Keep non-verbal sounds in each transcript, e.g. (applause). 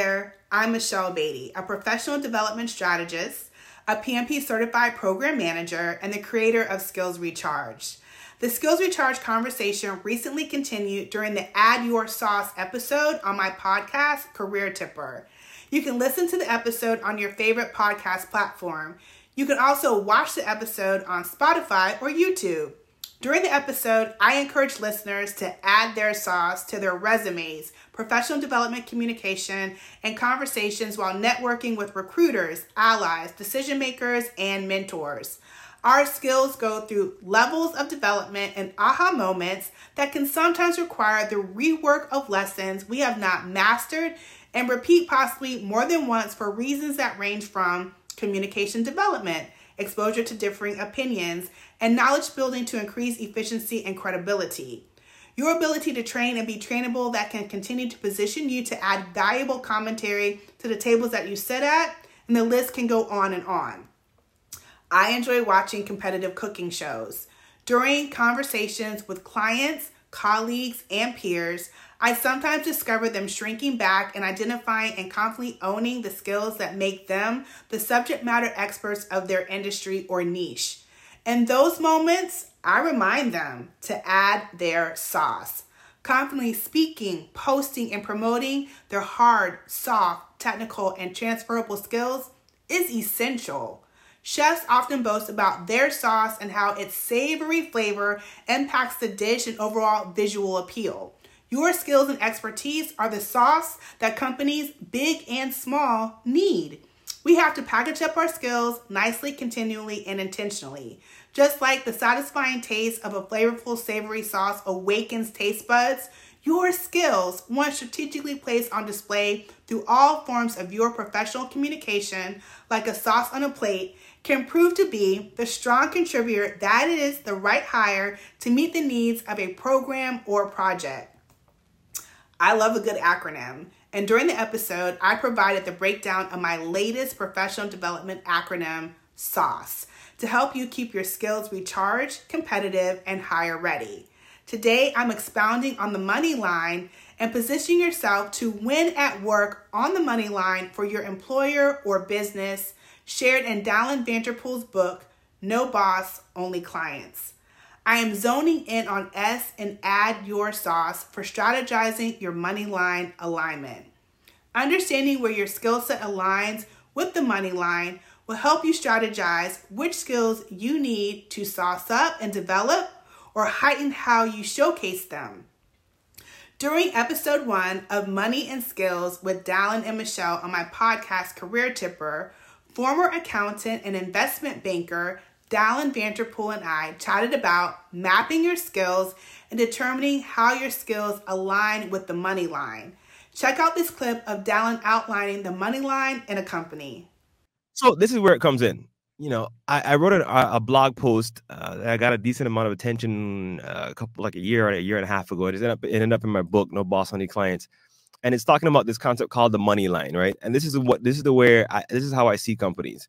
there. I'm Michele Beatty, a professional development strategist, a PMP certified program manager, and the creator of Skills Recharged. The Skills Recharge conversation recently continued during the Add Your Sauce episode on my podcast, Career Tipper. You can listen to the episode on your favorite podcast platform. You can also watch the episode on Spotify or YouTube. During the episode, I encourage listeners to add their sauce to their resumes, professional development communication, and conversations while networking with recruiters, allies, decision makers, and mentors. Our skills go through levels of development and aha moments that can sometimes require the rework of lessons we have not mastered and repeat possibly more than once for reasons that range from communication development, exposure to differing opinions, and knowledge building to increase efficiency and credibility. Your ability to train and be trainable that can continue to position you to add valuable commentary to the tables that you sit at, and the list can go on and on. I enjoy watching competitive cooking shows. During conversations with clients, colleagues, and peers, I sometimes discover them shrinking back and identifying and confidently owning the skills that make them the subject matter experts of their industry or niche. In those moments, I remind them to add their sauce. Confidently speaking, posting, and promoting their hard, soft, technical, and transferable skills is essential. Chefs often boast about their sauce and how its savory flavor impacts the dish and overall visual appeal. Your skills and expertise are the sauce that companies, big and small, need. We have to package up our skills nicely, continually, and intentionally. Just like the satisfying taste of a flavorful savory sauce awakens taste buds, your skills, once strategically placed on display through all forms of your professional communication, like a sauce on a plate, can prove to be the strong contributor that is the right hire to meet the needs of a program or project. I love a good acronym. And during the episode, I provided the breakdown of my latest professional development acronym, SAUCE, to help you keep your skills recharged, competitive, and hire ready. Today, I'm expounding on the money line and positioning yourself to win at work on the money line for your employer or business, shared in Dalan Vanterpool's book, No Boss, Only Clients. I am zoning in on S and add your sauce for strategizing your money line alignment. Understanding where your skill set aligns with the money line will help you strategize which skills you need to sauce up and develop or heighten how you showcase them. During episode one of Money and Skills with Dalan and Michele on my podcast Career Tipper, former accountant and investment banker Dalan Vanterpool and I chatted about mapping your skills and determining how your skills align with the money line. Check out this clip of Dalan outlining the money line in a company. So this is where it comes in. You know, I, I wrote a, a, blog post uh, that I got a decent amount of attention uh, a couple like a year or a year and a half ago. It ended up, it ended up in my book, No Boss Only Clients, and it's talking about this concept called the money line, right? And this is what this is the where I, this is how I see companies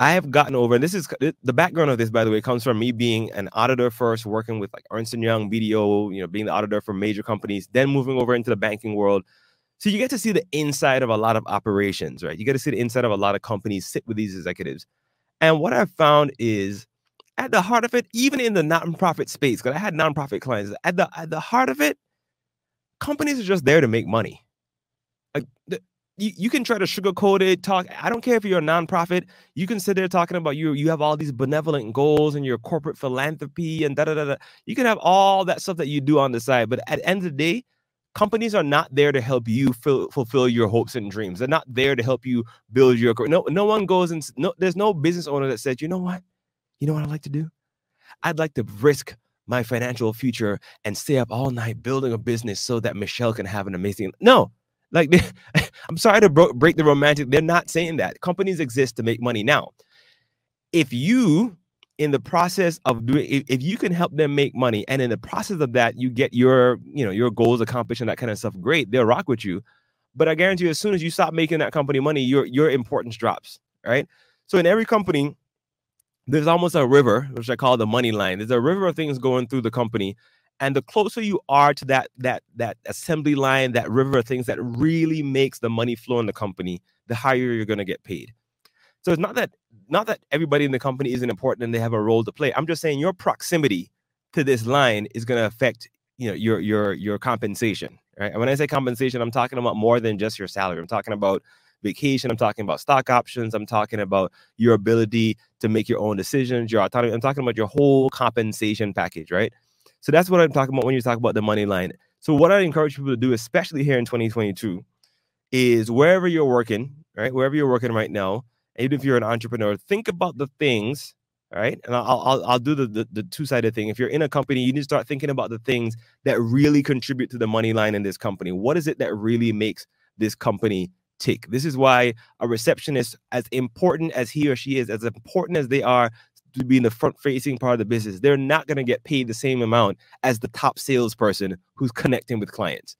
I have gotten over, and this is the background of this, by the way, comes from me being an auditor first, working with like Ernst and Young, BDO, you know, being the auditor for major companies, then moving over into the banking world. So you get to see the inside of a lot of operations, right? You get to see the inside of a lot of companies, sit with these executives. And what I've found is at the heart of it, even in the nonprofit space, because I had nonprofit clients, at the at the heart of it, companies are just there to make money. Like you, you can try to sugarcoat it, talk. I don't care if you're a nonprofit. You can sit there talking about you you have all these benevolent goals and your corporate philanthropy and da da da da. You can have all that stuff that you do on the side, but at the end of the day, companies are not there to help you fill, fulfill your hopes and dreams. They're not there to help you build your career. no. No one goes and no. There's no business owner that says, you know what, you know what I'd like to do. I'd like to risk my financial future and stay up all night building a business so that Michele can have an amazing. No, like, (laughs) I'm sorry to bro- break the romantic. They're not saying that. Companies exist to make money. Now, if you, in the process of doing, if, if you can help them make money, and in the process of that, you get your, you know, your goals accomplished and that kind of stuff, great. They'll rock with you. But I guarantee you, as soon as you stop making that company money, your your importance drops. Right. So in every company, there's almost a river, which I call the money line. There's a river of things going through the company. And the closer you are to that that that assembly line, that river of things that really makes the money flow in the company, the higher you're going to get paid. So it's not that not that everybody in the company isn't important and they have a role to play. I'm just saying your proximity to this line is going to affect you know your your your compensation. Right? And when I say compensation, I'm talking about more than just your salary. I'm talking about vacation. I'm talking about stock options. I'm talking about your ability to make your own decisions, your autonomy. I'm talking about your whole compensation package, right? So that's what I'm talking about when you talk about the money line. So what I encourage people to do, especially here in 2022, is wherever you're working, right? Wherever you're working right now, even if you're an entrepreneur, think about the things, right? And I'll I'll, I'll do the, the, the two sided thing. If you're in a company, you need to start thinking about the things that really contribute to the money line in this company. What is it that really makes this company tick? This is why a receptionist, as important as he or she is, as important as they are to be in the front facing part of the business, they're not going to get paid the same amount as the top salesperson who's connecting with clients.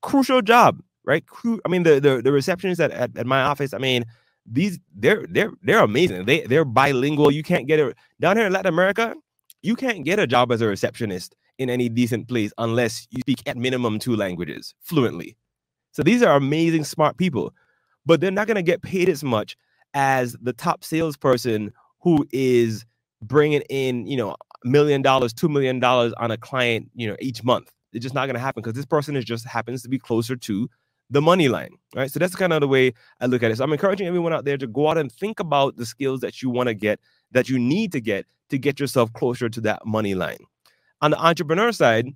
Crucial job, right? I mean, the the, the receptionist at, at, at my office, I mean, these they're they're they're amazing. They they're bilingual. You can't get it down here in Latin America. You can't get a job as a receptionist in any decent place unless you speak at minimum two languages fluently. So these are amazing, smart people, but they're not going to get paid as much as the top salesperson who is bringing in, you know, million dollars, two million dollars on a client, you know, each month. It's just not going to happen because this person is just happens to be closer to the money line, right? So that's kind of the way I look at it. So I'm encouraging everyone out there to go out and think about the skills that you want to get, that you need to get to get yourself closer to that money line. On the entrepreneur side,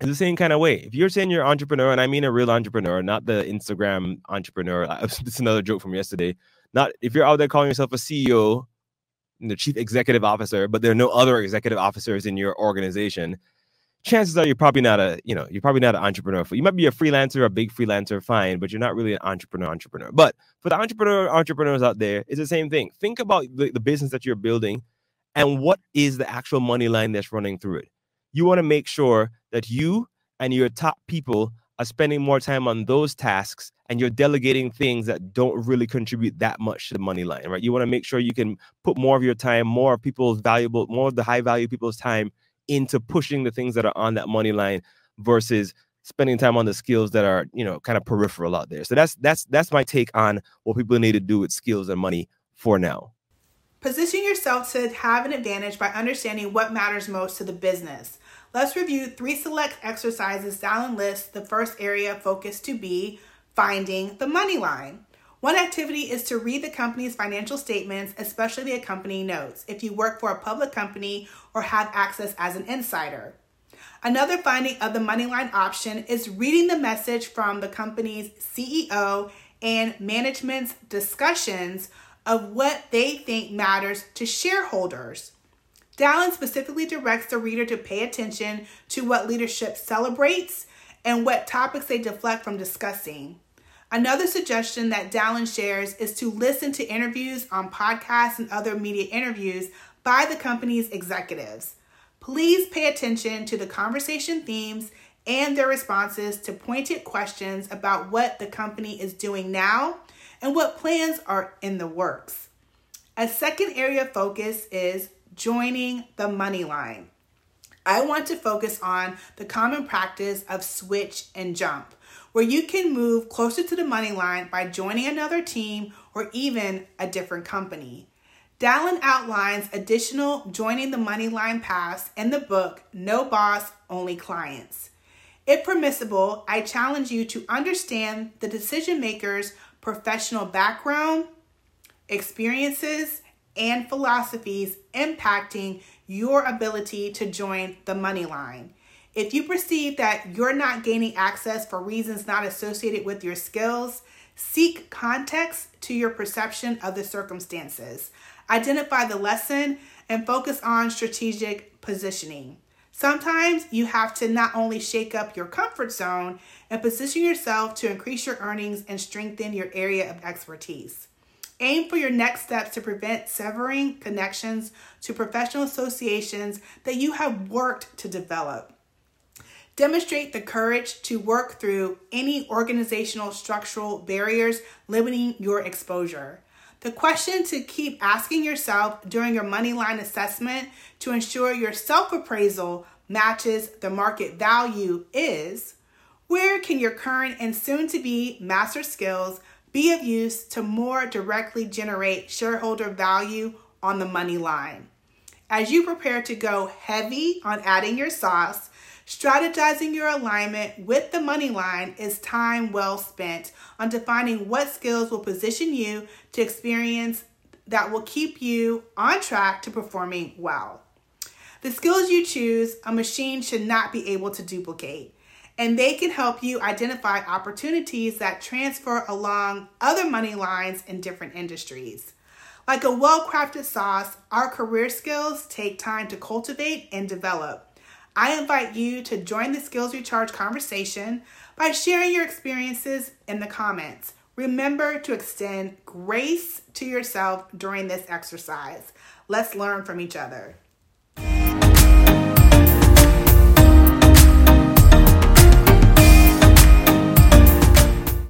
it's the same kind of way. If you're saying you're an entrepreneur, and I mean a real entrepreneur, not the Instagram entrepreneur, it's (laughs) another joke from yesterday. Not if you're out there calling yourself a CEO, the chief executive officer, but there are no other executive officers in your organization, chances are you're probably not a, you know, you're probably not an entrepreneur. You might be a freelancer, a big freelancer, fine, but you're not really an entrepreneur, entrepreneur. But for the entrepreneur entrepreneurs out there, it's the same thing. Think about the, the business that you're building and what is the actual money line that's running through it. You want to make sure that you and your top people are spending more time on those tasks and you're delegating things that don't really contribute that much to the money line, right? You want to make sure you can put more of your time, more of people's valuable, more of the high value people's time into pushing the things that are on that money line versus spending time on the skills that are, you know, kind of peripheral out there. So that's that's that's my take on what people need to do with skills and money for now. Position yourself to have an advantage by understanding what matters most to the business. Let's review three select exercises Dalan lists the first area of focus to be finding the money line. One activity is to read the company's financial statements, especially the accompanying notes, if you work for a public company or have access as an insider. Another finding of the Moneyline option is reading the message from the company's CEO and management's discussions of what they think matters to shareholders. Dalan specifically directs the reader to pay attention to what leadership celebrates and what topics they deflect from discussing. Another suggestion that Dalan shares is to listen to interviews on podcasts and other media interviews by the company's executives. Please pay attention to the conversation themes and their responses to pointed questions about what the company is doing now and what plans are in the works. A second area of focus is joining the money line. I want to focus on the common practice of switch and jump, where you can move closer to the money line by joining another team or even a different company. Dalan outlines additional joining the money line paths in the book No Boss, Only Clients. If permissible, I challenge you to understand the decision maker's professional background, experiences, and philosophies impacting your ability to join the money line. If you perceive that you're not gaining access for reasons not associated with your skills, seek context to your perception of the circumstances. Identify the lesson and focus on strategic positioning. Sometimes you have to not only shake up your comfort zone and position yourself to increase your earnings and strengthen your area of expertise. Aim for your next steps to prevent severing connections to professional associations that you have worked to develop. Demonstrate the courage to work through any organizational structural barriers limiting your exposure. The question to keep asking yourself during your money line assessment to ensure your self appraisal matches the market value is where can your current and soon to be master skills be of use to more directly generate shareholder value on the money line? As you prepare to go heavy on adding your sauce, strategizing your alignment with the money line is time well spent on defining what skills will position you to experience that will keep you on track to performing well. The skills you choose, a machine should not be able to duplicate, and they can help you identify opportunities that transfer along other money lines in different industries. Like a well crafted sauce, our career skills take time to cultivate and develop. I invite you to join the Skills Recharge conversation by sharing your experiences in the comments. Remember to extend grace to yourself during this exercise. Let's learn from each other.